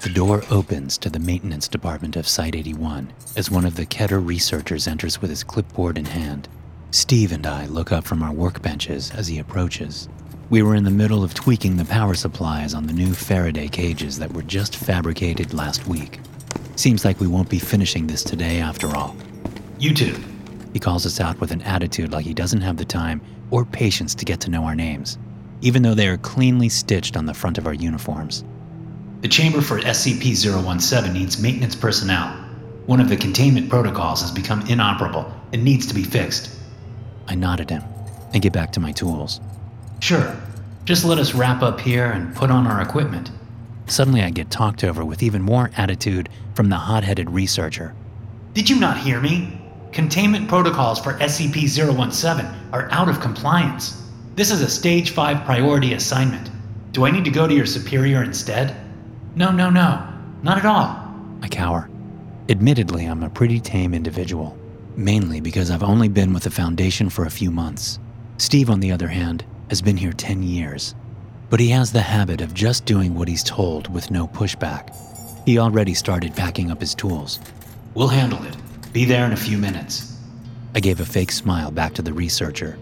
The door opens to the maintenance department of Site 81 as one of the Keter researchers enters with his clipboard in hand. Steve and I look up from our workbenches as he approaches. We were in the middle of tweaking the power supplies on the new Faraday cages that were just fabricated last week. Seems like we won't be finishing this today after all. You two. He calls us out with an attitude like he doesn't have the time or patience to get to know our names, even though they are cleanly stitched on the front of our uniforms. The chamber for SCP 017 needs maintenance personnel. One of the containment protocols has become inoperable and needs to be fixed. I nod at him and get back to my tools. Sure, just let us wrap up here and put on our equipment. Suddenly, I get talked over with even more attitude from the hot headed researcher. Did you not hear me? Containment protocols for SCP 017 are out of compliance. This is a Stage 5 priority assignment. Do I need to go to your superior instead? No, no, no, not at all. I cower. Admittedly, I'm a pretty tame individual, mainly because I've only been with the Foundation for a few months. Steve, on the other hand, has been here 10 years. But he has the habit of just doing what he's told with no pushback. He already started packing up his tools. We'll handle it. Be there in a few minutes. I gave a fake smile back to the researcher.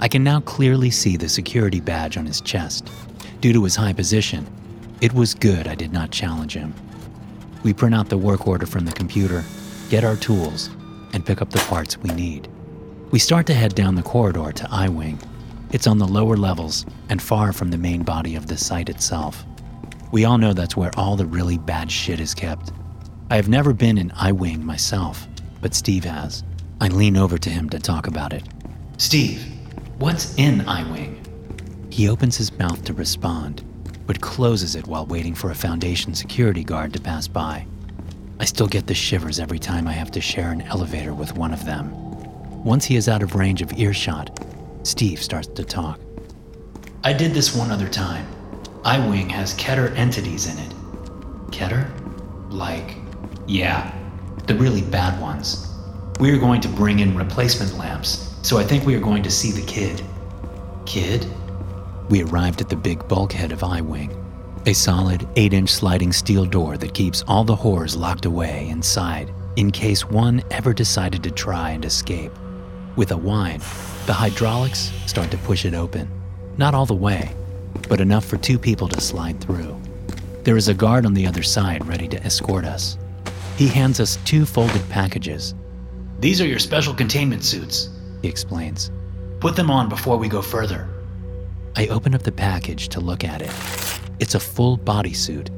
I can now clearly see the security badge on his chest. Due to his high position, it was good I did not challenge him. We print out the work order from the computer, get our tools, and pick up the parts we need. We start to head down the corridor to I Wing. It's on the lower levels and far from the main body of the site itself. We all know that's where all the really bad shit is kept. I have never been in I Wing myself, but Steve has. I lean over to him to talk about it. Steve, what's in I Wing? He opens his mouth to respond, but closes it while waiting for a Foundation security guard to pass by. I still get the shivers every time I have to share an elevator with one of them. Once he is out of range of earshot, Steve starts to talk. I did this one other time. I Wing has Keter entities in it. Keter? Like, yeah, the really bad ones. We are going to bring in replacement lamps, so I think we are going to see the kid. Kid? We arrived at the big bulkhead of I Wing, a solid 8 inch sliding steel door that keeps all the horrors locked away inside in case one ever decided to try and escape. With a whine, the hydraulics start to push it open. Not all the way, but enough for two people to slide through. There is a guard on the other side ready to escort us. He hands us two folded packages. These are your special containment suits, he explains. Put them on before we go further. I open up the package to look at it. It's a full bodysuit,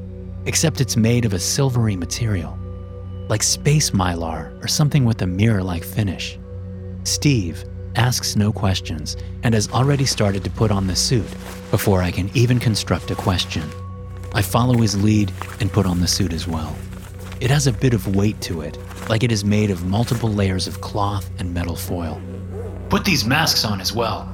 except it's made of a silvery material, like space mylar or something with a mirror like finish. Steve asks no questions and has already started to put on the suit before I can even construct a question. I follow his lead and put on the suit as well. It has a bit of weight to it, like it is made of multiple layers of cloth and metal foil. Put these masks on as well,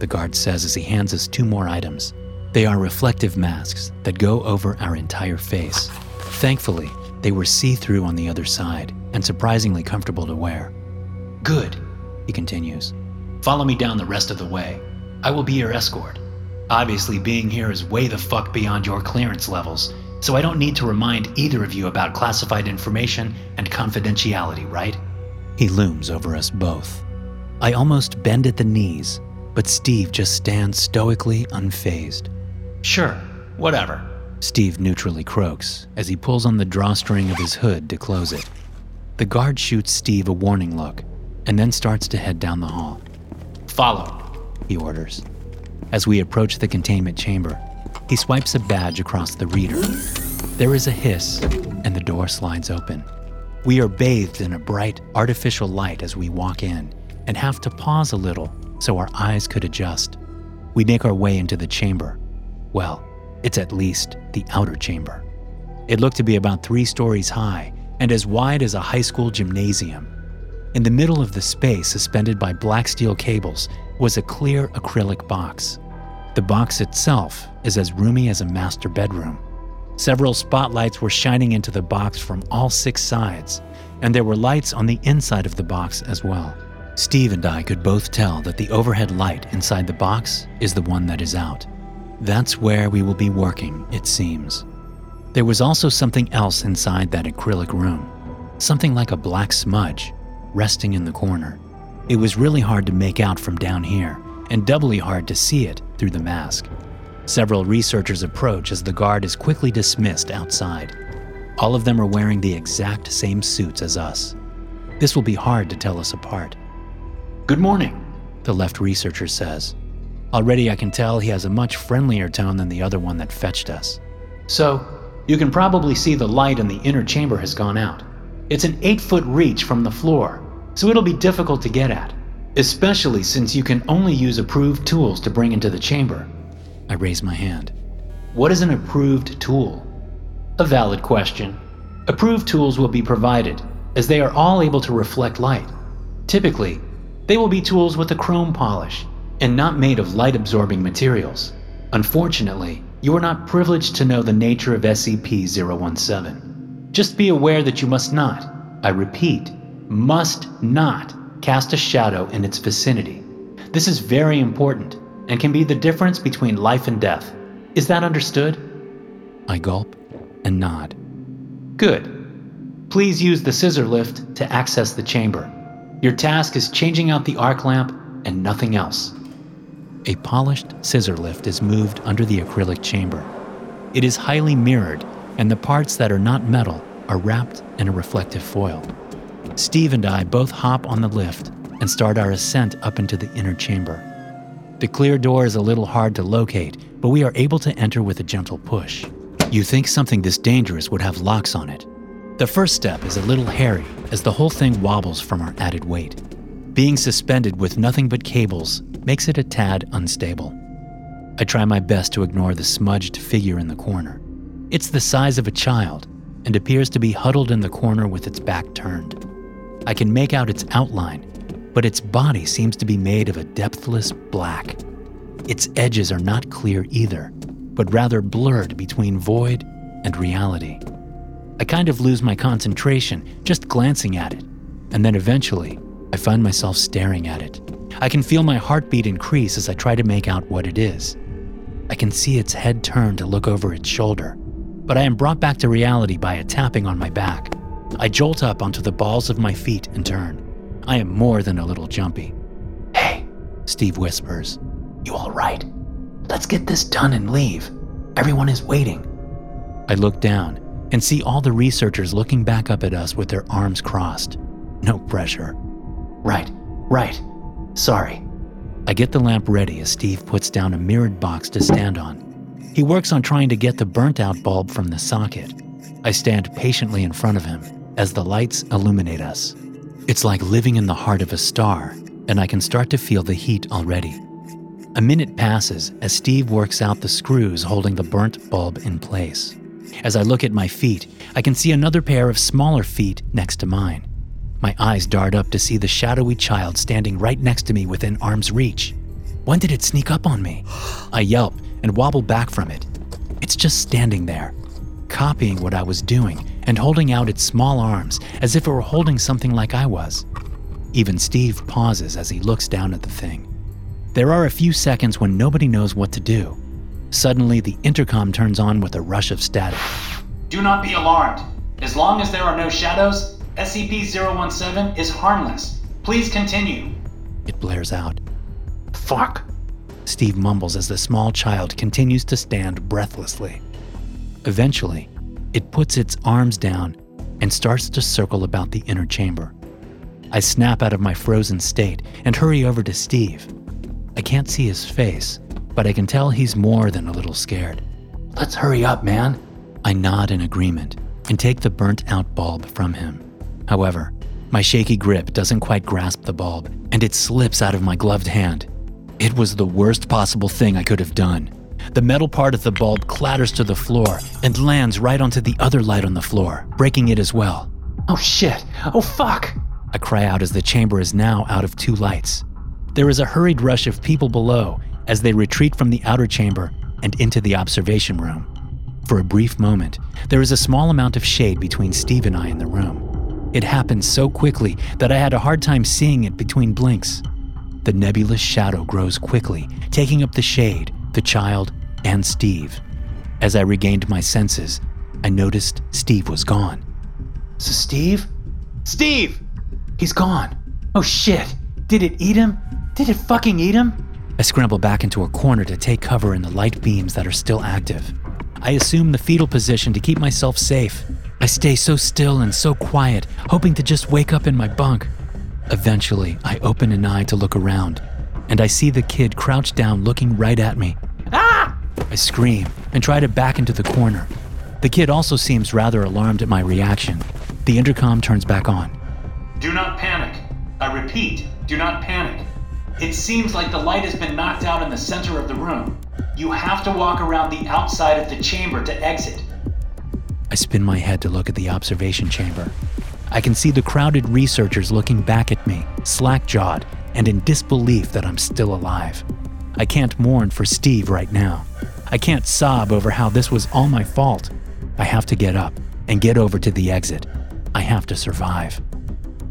the guard says as he hands us two more items. They are reflective masks that go over our entire face. Thankfully, they were see through on the other side and surprisingly comfortable to wear. Good, he continues. Follow me down the rest of the way. I will be your escort. Obviously, being here is way the fuck beyond your clearance levels, so I don't need to remind either of you about classified information and confidentiality, right? He looms over us both. I almost bend at the knees, but Steve just stands stoically unfazed. Sure, whatever. Steve neutrally croaks as he pulls on the drawstring of his hood to close it. The guard shoots Steve a warning look and then starts to head down the hall. Follow, he orders. As we approach the containment chamber, he swipes a badge across the reader. There is a hiss, and the door slides open. We are bathed in a bright, artificial light as we walk in and have to pause a little so our eyes could adjust. We make our way into the chamber. Well, it's at least the outer chamber. It looked to be about three stories high and as wide as a high school gymnasium. In the middle of the space, suspended by black steel cables, was a clear acrylic box. The box itself is as roomy as a master bedroom. Several spotlights were shining into the box from all six sides, and there were lights on the inside of the box as well. Steve and I could both tell that the overhead light inside the box is the one that is out. That's where we will be working, it seems. There was also something else inside that acrylic room, something like a black smudge, resting in the corner. It was really hard to make out from down here, and doubly hard to see it through the mask. Several researchers approach as the guard is quickly dismissed outside. All of them are wearing the exact same suits as us. This will be hard to tell us apart. Good morning, the left researcher says. Already I can tell he has a much friendlier tone than the other one that fetched us. So, you can probably see the light in the inner chamber has gone out. It's an 8 foot reach from the floor, so it'll be difficult to get at, especially since you can only use approved tools to bring into the chamber. I raise my hand. What is an approved tool? A valid question. Approved tools will be provided, as they are all able to reflect light. Typically, they will be tools with a chrome polish and not made of light absorbing materials. Unfortunately, you are not privileged to know the nature of SCP 017. Just be aware that you must not, I repeat, must not cast a shadow in its vicinity. This is very important and can be the difference between life and death. Is that understood? I gulp and nod. Good. Please use the scissor lift to access the chamber. Your task is changing out the arc lamp and nothing else. A polished scissor lift is moved under the acrylic chamber. It is highly mirrored, and the parts that are not metal are wrapped in a reflective foil. Steve and I both hop on the lift and start our ascent up into the inner chamber. The clear door is a little hard to locate, but we are able to enter with a gentle push. You think something this dangerous would have locks on it. The first step is a little hairy as the whole thing wobbles from our added weight. Being suspended with nothing but cables makes it a tad unstable. I try my best to ignore the smudged figure in the corner. It's the size of a child and appears to be huddled in the corner with its back turned. I can make out its outline, but its body seems to be made of a depthless black. Its edges are not clear either, but rather blurred between void and reality. I kind of lose my concentration just glancing at it, and then eventually, I find myself staring at it. I can feel my heartbeat increase as I try to make out what it is. I can see its head turn to look over its shoulder, but I am brought back to reality by a tapping on my back. I jolt up onto the balls of my feet and turn. I am more than a little jumpy. Hey, Steve whispers. You all right? Let's get this done and leave. Everyone is waiting. I look down and see all the researchers looking back up at us with their arms crossed. No pressure. Right, right. Sorry. I get the lamp ready as Steve puts down a mirrored box to stand on. He works on trying to get the burnt out bulb from the socket. I stand patiently in front of him as the lights illuminate us. It's like living in the heart of a star, and I can start to feel the heat already. A minute passes as Steve works out the screws holding the burnt bulb in place. As I look at my feet, I can see another pair of smaller feet next to mine. My eyes dart up to see the shadowy child standing right next to me within arm's reach. When did it sneak up on me? I yelp and wobble back from it. It's just standing there, copying what I was doing and holding out its small arms as if it were holding something like I was. Even Steve pauses as he looks down at the thing. There are a few seconds when nobody knows what to do. Suddenly, the intercom turns on with a rush of static. Do not be alarmed. As long as there are no shadows, SCP 017 is harmless. Please continue. It blares out. Fuck. Steve mumbles as the small child continues to stand breathlessly. Eventually, it puts its arms down and starts to circle about the inner chamber. I snap out of my frozen state and hurry over to Steve. I can't see his face, but I can tell he's more than a little scared. Let's hurry up, man. I nod in agreement and take the burnt out bulb from him. However, my shaky grip doesn't quite grasp the bulb, and it slips out of my gloved hand. It was the worst possible thing I could have done. The metal part of the bulb clatters to the floor and lands right onto the other light on the floor, breaking it as well. Oh shit! Oh fuck! I cry out as the chamber is now out of two lights. There is a hurried rush of people below as they retreat from the outer chamber and into the observation room. For a brief moment, there is a small amount of shade between Steve and I in the room. It happened so quickly that I had a hard time seeing it between blinks. The nebulous shadow grows quickly, taking up the shade, the child, and Steve. As I regained my senses, I noticed Steve was gone. So, Steve? Steve! He's gone. Oh shit! Did it eat him? Did it fucking eat him? I scramble back into a corner to take cover in the light beams that are still active. I assume the fetal position to keep myself safe. I stay so still and so quiet, hoping to just wake up in my bunk. Eventually, I open an eye to look around, and I see the kid crouched down looking right at me. Ah! I scream and try to back into the corner. The kid also seems rather alarmed at my reaction. The intercom turns back on. Do not panic. I repeat, do not panic. It seems like the light has been knocked out in the center of the room. You have to walk around the outside of the chamber to exit. I spin my head to look at the observation chamber. I can see the crowded researchers looking back at me, slack jawed, and in disbelief that I'm still alive. I can't mourn for Steve right now. I can't sob over how this was all my fault. I have to get up and get over to the exit. I have to survive.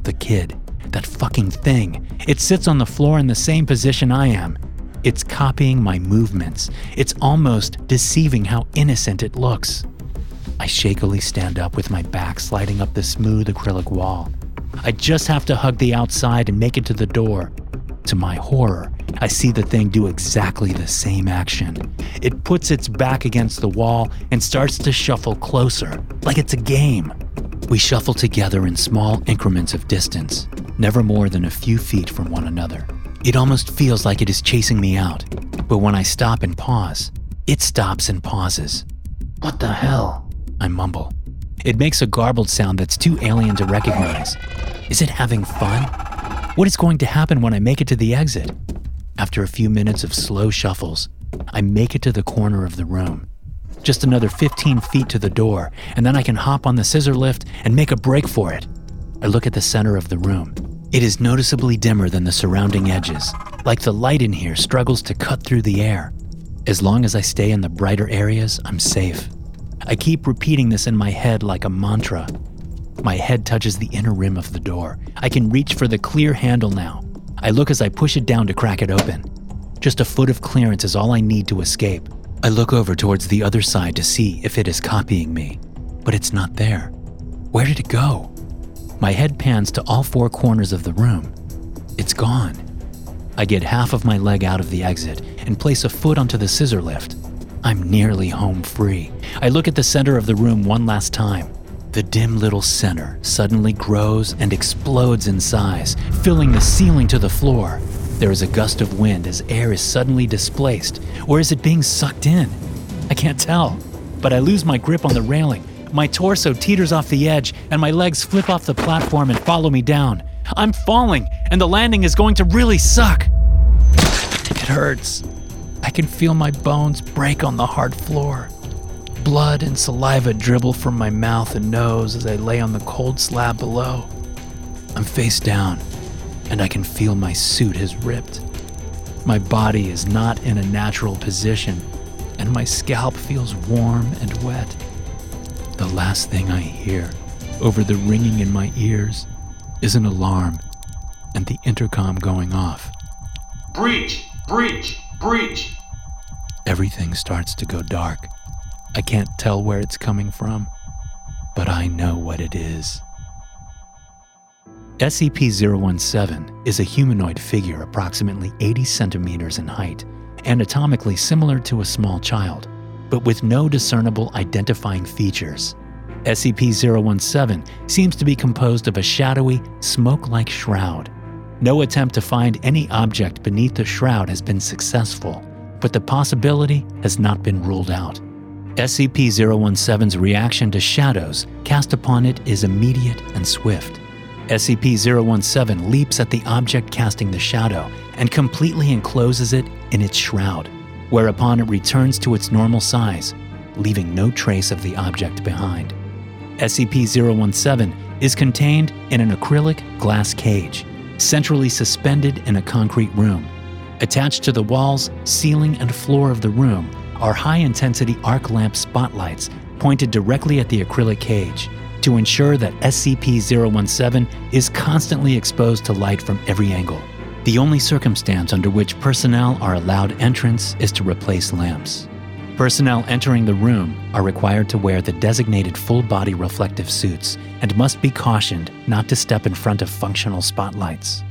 The kid, that fucking thing, it sits on the floor in the same position I am. It's copying my movements. It's almost deceiving how innocent it looks. I shakily stand up with my back sliding up the smooth acrylic wall. I just have to hug the outside and make it to the door. To my horror, I see the thing do exactly the same action. It puts its back against the wall and starts to shuffle closer, like it's a game. We shuffle together in small increments of distance, never more than a few feet from one another. It almost feels like it is chasing me out, but when I stop and pause, it stops and pauses. What the hell? I mumble. It makes a garbled sound that's too alien to recognize. Is it having fun? What is going to happen when I make it to the exit? After a few minutes of slow shuffles, I make it to the corner of the room. Just another 15 feet to the door, and then I can hop on the scissor lift and make a break for it. I look at the center of the room. It is noticeably dimmer than the surrounding edges, like the light in here struggles to cut through the air. As long as I stay in the brighter areas, I'm safe. I keep repeating this in my head like a mantra. My head touches the inner rim of the door. I can reach for the clear handle now. I look as I push it down to crack it open. Just a foot of clearance is all I need to escape. I look over towards the other side to see if it is copying me, but it's not there. Where did it go? My head pans to all four corners of the room. It's gone. I get half of my leg out of the exit and place a foot onto the scissor lift. I'm nearly home free. I look at the center of the room one last time. The dim little center suddenly grows and explodes in size, filling the ceiling to the floor. There is a gust of wind as air is suddenly displaced, or is it being sucked in? I can't tell, but I lose my grip on the railing. My torso teeters off the edge, and my legs flip off the platform and follow me down. I'm falling, and the landing is going to really suck. It hurts. I can feel my bones break on the hard floor. Blood and saliva dribble from my mouth and nose as I lay on the cold slab below. I'm face down, and I can feel my suit has ripped. My body is not in a natural position, and my scalp feels warm and wet. The last thing I hear, over the ringing in my ears, is an alarm and the intercom going off. Breach! Breach! Breach! Everything starts to go dark. I can't tell where it's coming from, but I know what it is. SCP 017 is a humanoid figure approximately 80 centimeters in height, anatomically similar to a small child, but with no discernible identifying features. SCP 017 seems to be composed of a shadowy, smoke like shroud. No attempt to find any object beneath the shroud has been successful, but the possibility has not been ruled out. SCP 017's reaction to shadows cast upon it is immediate and swift. SCP 017 leaps at the object casting the shadow and completely encloses it in its shroud, whereupon it returns to its normal size, leaving no trace of the object behind. SCP 017 is contained in an acrylic glass cage, centrally suspended in a concrete room. Attached to the walls, ceiling, and floor of the room are high intensity arc lamp spotlights pointed directly at the acrylic cage to ensure that SCP 017 is constantly exposed to light from every angle. The only circumstance under which personnel are allowed entrance is to replace lamps. Personnel entering the room are required to wear the designated full body reflective suits and must be cautioned not to step in front of functional spotlights.